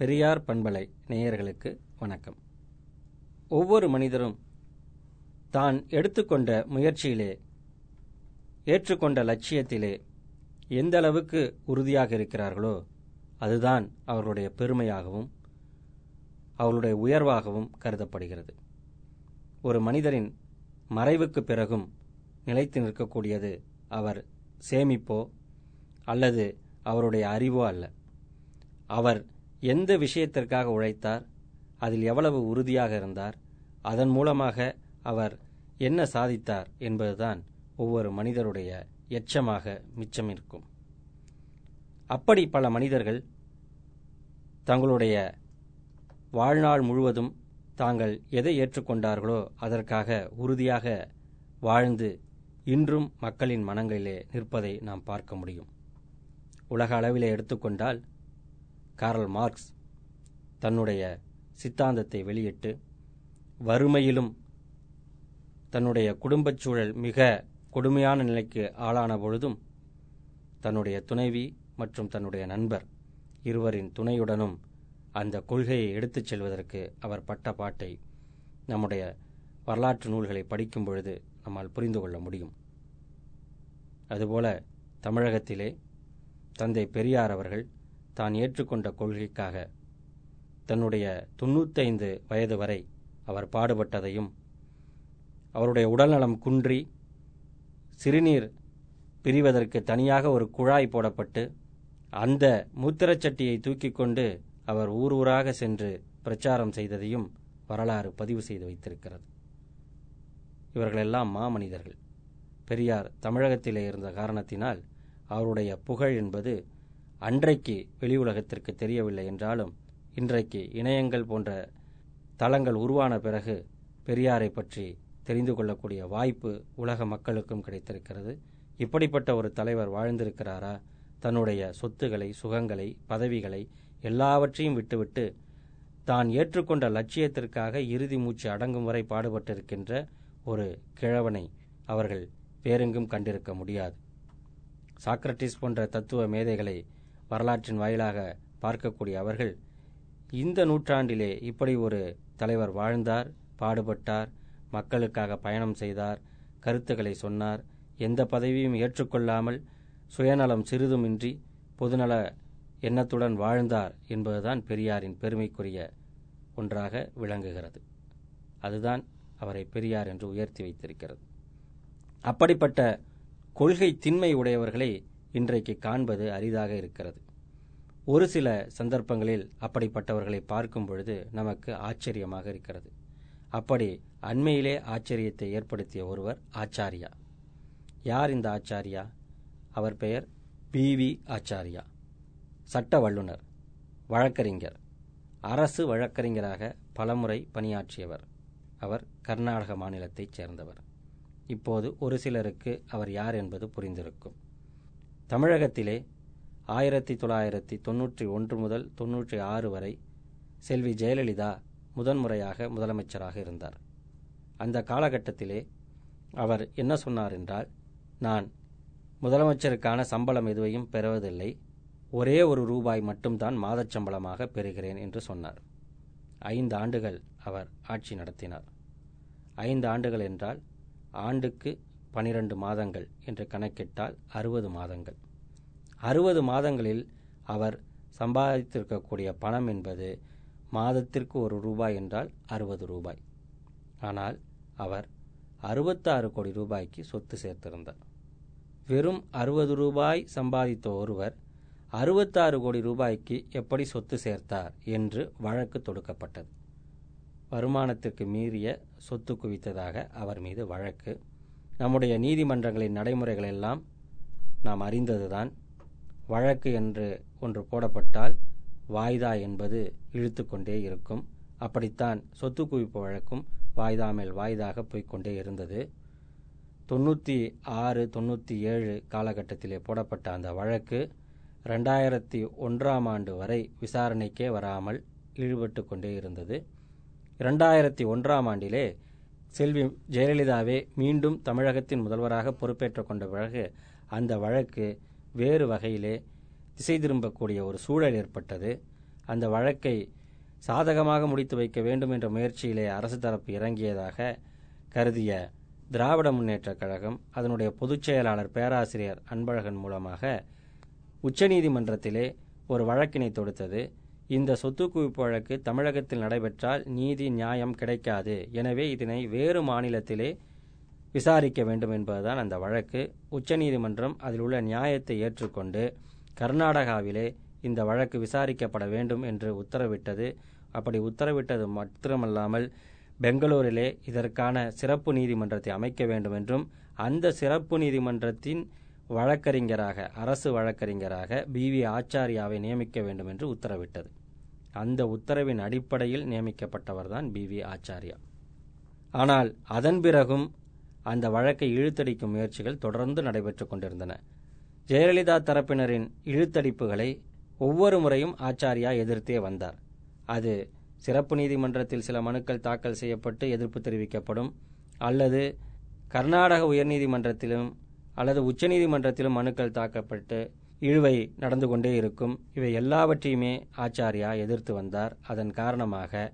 பெரியார் பண்பலை நேயர்களுக்கு வணக்கம். ஒவ்வொரு மனிதரும் தான் எடுத்துக்கொண்ட முயற்சியிலே ஏற்றுக்கொண்ட லட்சியத்திலே எந்த அளவுக்கு உறுதியாக இருக்கிறார்களோ அதுதான் அவர்களுடைய பெருமையாகவும் அவர்களுடைய உயர்வாகவும் கருதப்படுகிறது. ஒரு மனிதரின் மறைவுக்கு பிறகும் நிலைத்து நிற்கக்கூடியது அவர் சேமிப்போ அல்லது அவருடைய அறிவோ அல்ல. அவர் எந்த விஷயத்திற்காக உழைத்தார் அதில் எவ்வளவு உறுதியாக இருந்தார் அதன் மூலமாக அவர் என்ன சாதித்தார் என்பதுதான் ஒவ்வொரு மனிதருடைய எச்சமாக மிச்சம் இருக்கும். அப்படி பல மனிதர்கள் தங்களுடைய வாழ்நாள் முழுவதும் தாங்கள் எதை ஏற்றுக்கொண்டார்களோ அதற்காக உறுதியாக வாழ்ந்து இன்றும் மக்களின் மனங்களிலே நிற்பதை நாம் பார்க்க முடியும். உலக அளவிலே எடுத்துக்கொண்டால் காரல் மார்க்ஸ் தன்னுடைய சித்தாந்தத்தை வெளியிட்டு வறுமையிலும் தன்னுடைய குடும்பச் சூழல் மிக கொடுமையான நிலைக்கு ஆளான பொழுதும் தன்னுடைய துணைவி மற்றும் தன்னுடைய நண்பர் இருவரின் துணையுடனும் அந்த கொள்கையை எடுத்துச் செல்வதற்கு அவர் பட்ட பாட்டை நம்முடைய வரலாற்று நூல்களை படிக்கும் பொழுது நம்மால் புரிந்து கொள்ள முடியும். அதுபோல தமிழகத்திலே தந்தை பெரியார் அவர்கள் தான் ஏற்றுக்கொண்ட கொள்கைக்காக தன்னுடைய தொண்ணூத்தைந்து வயது வரை அவர் பாடுபட்டதையும் அவருடைய உடல்நலம் குன்றி சிறுநீர் பிரிவதற்கு தனியாக ஒரு குழாய் போடப்பட்டு அந்த மூத்திரச்சட்டியை தூக்கி கொண்டு அவர் ஊர் ஊராக சென்று பிரச்சாரம் செய்ததையும் வரலாறு பதிவு செய்து வைத்திருக்கிறது. இவர்களெல்லாம் மாமனிதர்கள். பெரியார் தமிழகத்திலே இருந்த காரணத்தினால் அவருடைய புகழ் என்பது அன்றைக்கு வெளி உலகத்திற்கு தெரியவில்லை என்றாலும் இன்றைக்கு இணையங்கள் போன்ற தளங்கள் உருவான பிறகு பெரியாரை பற்றி தெரிந்து கொள்ளக்கூடிய வாய்ப்பு உலக மக்களுக்கும் கிடைத்திருக்கிறது. இப்படிப்பட்ட ஒரு தலைவர் வாழ்ந்திருக்கிறாரா? தன்னுடைய சொத்துக்களை சுகங்களை பதவிகளை எல்லாவற்றையும் விட்டுவிட்டு தான் ஏற்றுக்கொண்ட லட்சியத்திற்காக இறுதி மூச்சு அடங்கும் வரை பாடுபட்டிருக்கின்ற ஒரு கிழவனை அவர்கள் வேறெங்கும் கண்டிருக்க முடியாது. சாக்ரட்டிஸ் போன்ற தத்துவ மேதைகளை வரலாற்றின் வாயிலாக பார்க்கக்கூடிய அவர்கள் இந்த நூற்றாண்டிலே இப்படி ஒரு தலைவர் வாழ்ந்தார் பாடுபட்டார் மக்களுக்காக பயணம் செய்தார் கருத்துக்களை சொன்னார் எந்த பதவியும் ஏற்றுக்கொள்ளாமல் சுயநலம் சிறிதுமின்றி பொதுநல எண்ணத்துடன் வாழ்ந்தார் என்பதுதான் பெரியாரின் பெருமைக்குரிய ஒன்றாக விளங்குகிறது. அதுதான் அவரை பெரியார் என்று உயர்த்தி வைத்திருக்கிறது. அப்படிப்பட்ட கொள்கை திண்மை உடையவர்களை இன்றைக்கு காண்பது அரிதாக இருக்கிறது. ஒரு சில சந்தர்ப்பங்களில் அப்படிப்பட்டவர்களை பார்க்கும் பொழுது நமக்கு ஆச்சரியமாக இருக்கிறது. அப்படி அண்மையிலே ஆச்சரியத்தை ஏற்படுத்திய ஒருவர் ஆச்சாரியா. யார் இந்த ஆச்சாரியா? அவர் பெயர் பி வி ஆச்சாரியா. சட்ட வல்லுனர் வழக்கறிஞர் அரசு வழக்கறிஞராக பலமுறை பணியாற்றியவர். அவர் கர்நாடக மாநிலத்தைச் சேர்ந்தவர். இப்போது ஒரு சிலருக்கு அவர் யார் என்பது புரிந்திருக்கும். தமிழகத்திலே ஆயிரத்தி தொள்ளாயிரத்தி தொன்னூற்றி ஒன்று முதல் தொன்னூற்றி ஆறு வரை செல்வி ஜெயலலிதா முதன்முறையாக முதலமைச்சராக இருந்தார். அந்த காலகட்டத்திலே அவர் என்ன சொன்னார் என்றால் நான் முதலமைச்சருக்கான சம்பளம் எதுவையும் பெறுவதில்லை ஒரே ஒரு ரூபாய் மட்டும்தான் மாதச்சம்பளமாக பெறுகிறேன் என்று சொன்னார். ஐந்து ஆண்டுகள் அவர் ஆட்சி நடத்தினார். ஐந்து ஆண்டுகள் என்றால் ஆண்டுக்கு பனிரெண்டு மாதங்கள் என்று கணக்கிட்டால் அறுபது மாதங்கள். அறுபது மாதங்களில் அவர் சம்பாதித்திருக்கக்கூடிய பணம் என்பது மாதத்திற்கு ஒரு ரூபாய் என்றால் அறுபது ரூபாய். ஆனால் அவர் அறுபத்தாறு கோடி ரூபாய்க்கு சொத்து சேர்த்திருந்தார். வெறும் அறுபது ரூபாய் சம்பாதித்த ஒருவர் அறுபத்தாறு கோடி ரூபாய்க்கு எப்படி சொத்து சேர்த்தார் என்று வழக்கு தொடுக்கப்பட்டது. வருமானத்திற்கு மீறிய சொத்து குவித்ததாக அவர் மீது வழக்கு நம்முடைய நீதிமன்றங்களின் நடைமுறைகள் எல்லாம் நாம் அறிந்ததுதான். வழக்கு என்று ஒன்று போடப்பட்டால் வாய்தா என்பது இழுத்து கொண்டே இருக்கும். அப்படித்தான் சொத்து குவிப்பு வழக்கும் வாய்தா மேல் வாய்தாக போய்கொண்டே இருந்தது. தொண்ணூற்றி ஆறு தொண்ணூற்றி ஏழு காலகட்டத்திலே போடப்பட்ட அந்த வழக்கு ரெண்டாயிரத்தி ஒன்றாம் ஆண்டு வரை விசாரணைக்கே வராமல் ஈடுபட்டு கொண்டே இருந்தது. இரண்டாயிரத்தி ஒன்றாம் ஆண்டிலே செல்வி ஜெயலலிதாவே மீண்டும் தமிழகத்தின் முதல்வராக பொறுப்பேற்றுக் கொண்ட பிறகு அந்த வழக்கு வேறு வகையிலே திசை திரும்பக்கூடிய ஒரு சூழல் ஏற்பட்டது. அந்த வழக்கை சாதகமாக முடித்து வைக்க வேண்டும் என்ற முயற்சியிலே அரசு தரப்பு இறங்கியதாக கருதிய திராவிட முன்னேற்றக் கழகம் அதனுடைய பொதுச் செயலாளர் பேராசிரியர் அன்பழகன் மூலமாக உச்சநீதிமன்றத்திலே ஒரு வழக்கினை தொடுத்தது. இந்த சொத்து குவிப்பு வழக்கு தமிழகத்தில் நடைபெற்றால் நீதி நியாயம் கிடைக்காது. எனவே இதனை வேறு மாநிலத்திலே விசாரிக்க வேண்டும் என்பதுதான் அந்த வழக்கு. உச்சநீதிமன்றம் அதில் உள்ள நியாயத்தை ஏற்றுக்கொண்டு கர்நாடகாவிலே இந்த வழக்கு விசாரிக்கப்பட வேண்டும் என்று உத்தரவிட்டது. அப்படி உத்தரவிட்டது மாத்திரமல்லாமல் பெங்களூரிலே இதற்கான சிறப்பு நீதிமன்றத்தை அமைக்க வேண்டும் என்றும் அந்த சிறப்பு நீதிமன்றத்தின் வழக்கறிஞராக அரசு வழக்கறிஞராக பி வி ஆச்சாரியாவை நியமிக்க வேண்டும் என்று உத்தரவிட்டது. அந்த உத்தரவின் அடிப்படையில் நியமிக்கப்பட்டவர்தான் பி. வி. ஆச்சாரியா. ஆனால் அதன் பிறகும் அந்த வழக்கை இழுத்தடிக்கும் முயற்சிகள் தொடர்ந்து நடைபெற்றுக் கொண்டிருந்தன. ஜெயலலிதா தரப்பினரின் இழுத்தடிப்புகளை ஒவ்வொரு முறையும் ஆச்சாரியா எதிர்த்தே வந்தார். அது சிறப்பு நீதிமன்றத்தில் சில மனுக்கள் தாக்கல் செய்யப்பட்டு எதிர்ப்பு தெரிவிக்கப்படும் அல்லது கர்நாடக உயர்நீதிமன்றத்திலும் அல்லது உச்சநீதிமன்றத்திலும் மனுக்கள் தாக்கப்பட்டு இழுவை நடந்து கொண்டே இருக்கும். இவை எல்லாவற்றையுமே ஆச்சாரியா எதிர்த்து வந்தார். அதன் காரணமாக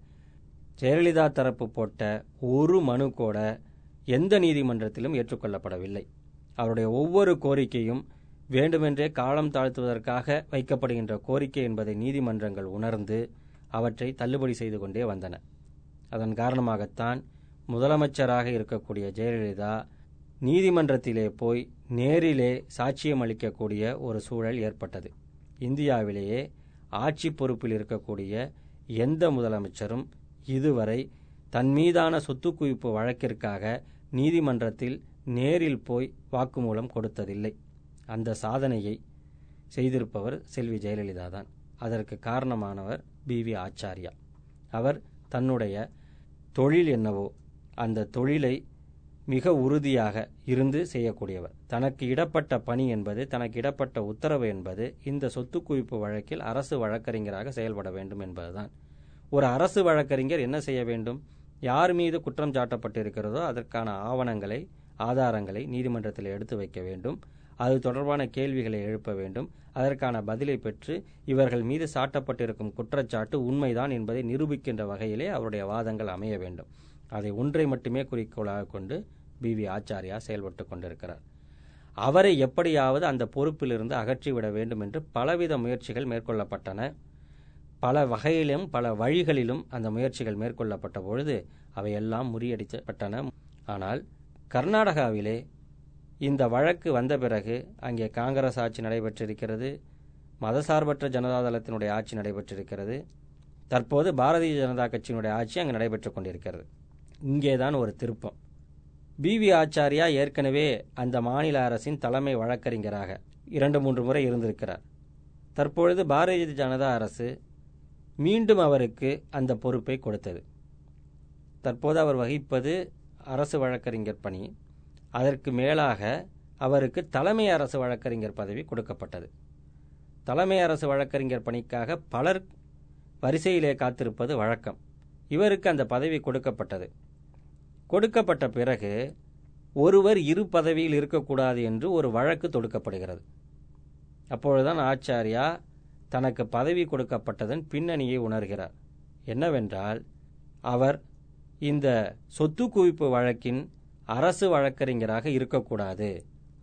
ஜெயலலிதா தரப்பு போட்ட ஒரு மனு கூட எந்த நீதிமன்றத்திலும் ஏற்றுக்கொள்ளப்படவில்லை. அவருடைய ஒவ்வொரு கோரிக்கையும் வேண்டுமென்றே காலம் தாழ்த்துவதற்காக வைக்கப்படுகின்ற கோரிக்கை என்பதை நீதிமன்றங்கள் உணர்ந்து அவற்றை தள்ளுபடி செய்து கொண்டே வந்தன. அதன் காரணமாகத்தான் முதலமைச்சராக இருக்கக்கூடிய ஜெயலலிதா நீதிமன்றத்திலே போய் நேரிலே சாட்சியம் அளிக்கக்கூடிய ஒரு சூழல் ஏற்பட்டது. இந்தியாவிலேயே ஆட்சி பொறுப்பில் இருக்கக்கூடிய எந்த முதலமைச்சரும் இதுவரை தன் மீதான சொத்து குவிப்பு வழக்கிற்காக நீதிமன்றத்தில் நேரில் போய் வாக்குமூலம் கொடுத்ததில்லை. அந்த சாதனையை செய்திருப்பவர் செல்வி ஜெயலலிதா தான். அதற்கு காரணமானவர் பி வி ஆச்சாரியா. அவர் தன்னுடைய தொழில் என்னவோ அந்த தொழிலை மிக உறுதியாக இருந்து செய்யக்கூடியவர். தனக்கு இடப்பட்ட பணி என்பது தனக்கு இடப்பட்ட உத்தரவு என்பது இந்த சொத்து குவிப்பு வழக்கில் அரசு வழக்கறிஞராக செயல்பட வேண்டும் என்பதுதான். ஒரு அரசு வழக்கறிஞர் என்ன செய்ய வேண்டும்? யார் மீது குற்றம் சாட்டப்பட்டிருக்கிறதோ அதற்கான ஆவணங்களை ஆதாரங்களை நீதிமன்றத்தில் எடுத்து வைக்க வேண்டும். அது தொடர்பான கேள்விகளை எழுப்ப வேண்டும். அதற்கான பதிலை பெற்று இவர்கள் மீது சாட்டப்பட்டிருக்கும் குற்றச்சாட்டு உண்மைதான் என்பதை நிரூபிக்கின்ற வகையிலே அவருடைய வாதங்கள் அமைய வேண்டும். அதை ஒன்றை மட்டுமே குறிக்கோளாக கொண்டு பி வி ஆச்சாரியா செயல்பட்டு கொண்டிருக்கிறார். அவரை எப்படியாவது அந்த பொறுப்பிலிருந்து அகற்றிவிட வேண்டும் என்று பலவித முயற்சிகள் மேற்கொள்ளப்பட்டன. பல வகையிலும் பல வழிகளிலும் அந்த முயற்சிகள் மேற்கொள்ளப்பட்ட பொழுது அவையெல்லாம் முறியடிக்கப்பட்டன. ஆனால் கர்நாடகாவிலே இந்த வழக்கு வந்த பிறகு அங்கே காங்கிரஸ் ஆட்சி நடைபெற்றிருக்கிறது மதசார்பற்ற ஜனதாதளத்தினுடைய ஆட்சி நடைபெற்றிருக்கிறது தற்போது பாரதிய ஜனதா கட்சியினுடைய ஆட்சி அங்கு நடைபெற்றுக் கொண்டிருக்கிறது. இங்கேதான் ஒரு திருப்பம். பிவி ஆச்சாரியா ஏற்கனவே அந்த மாநில அரசின் தலைமை வழக்கறிஞராக இரண்டு மூன்று முறை இருந்திருக்கிறார். தற்பொழுது பாரதிய ஜனதா அரசு மீண்டும் அவருக்கு அந்த பொறுப்பை கொடுத்தது. தற்போது அவர் வகிப்பது அரசு வழக்கறிஞர் பணி. அதற்கு மேலாக அவருக்கு தலைமை அரசு வழக்கறிஞர் பதவி கொடுக்கப்பட்டது. தலைமை அரசு வழக்கறிஞர் பணிக்காக பலர் வரிசையிலே காத்திருப்பது வழக்கம். இவருக்கு அந்த பதவி கொடுக்கப்பட்டது. கொடுக்கப்பட்ட பிறகு ஒருவர் இரு பதவியில் இருக்கக்கூடாது என்று ஒரு வழக்கு தொடுக்கப்படுகிறது. அப்பொழுதுதான் ஆச்சாரியா தனக்கு பதவி கொடுக்கப்பட்டதன் பின்னணியை உணர்கிறார். என்னவென்றால் அவர் இந்த சொத்து குவிப்பு வழக்கின் அரசு வழக்கறிஞராக இருக்கக்கூடாது.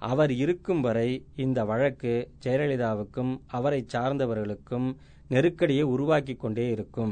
அவர் இருக்கும் வரை இந்த வழக்கு ஜெயலலிதாவுக்கும் அவரை சார்ந்தவர்களுக்கும் நெருக்கடியை உருவாக்கி கொண்டே இருக்கும்.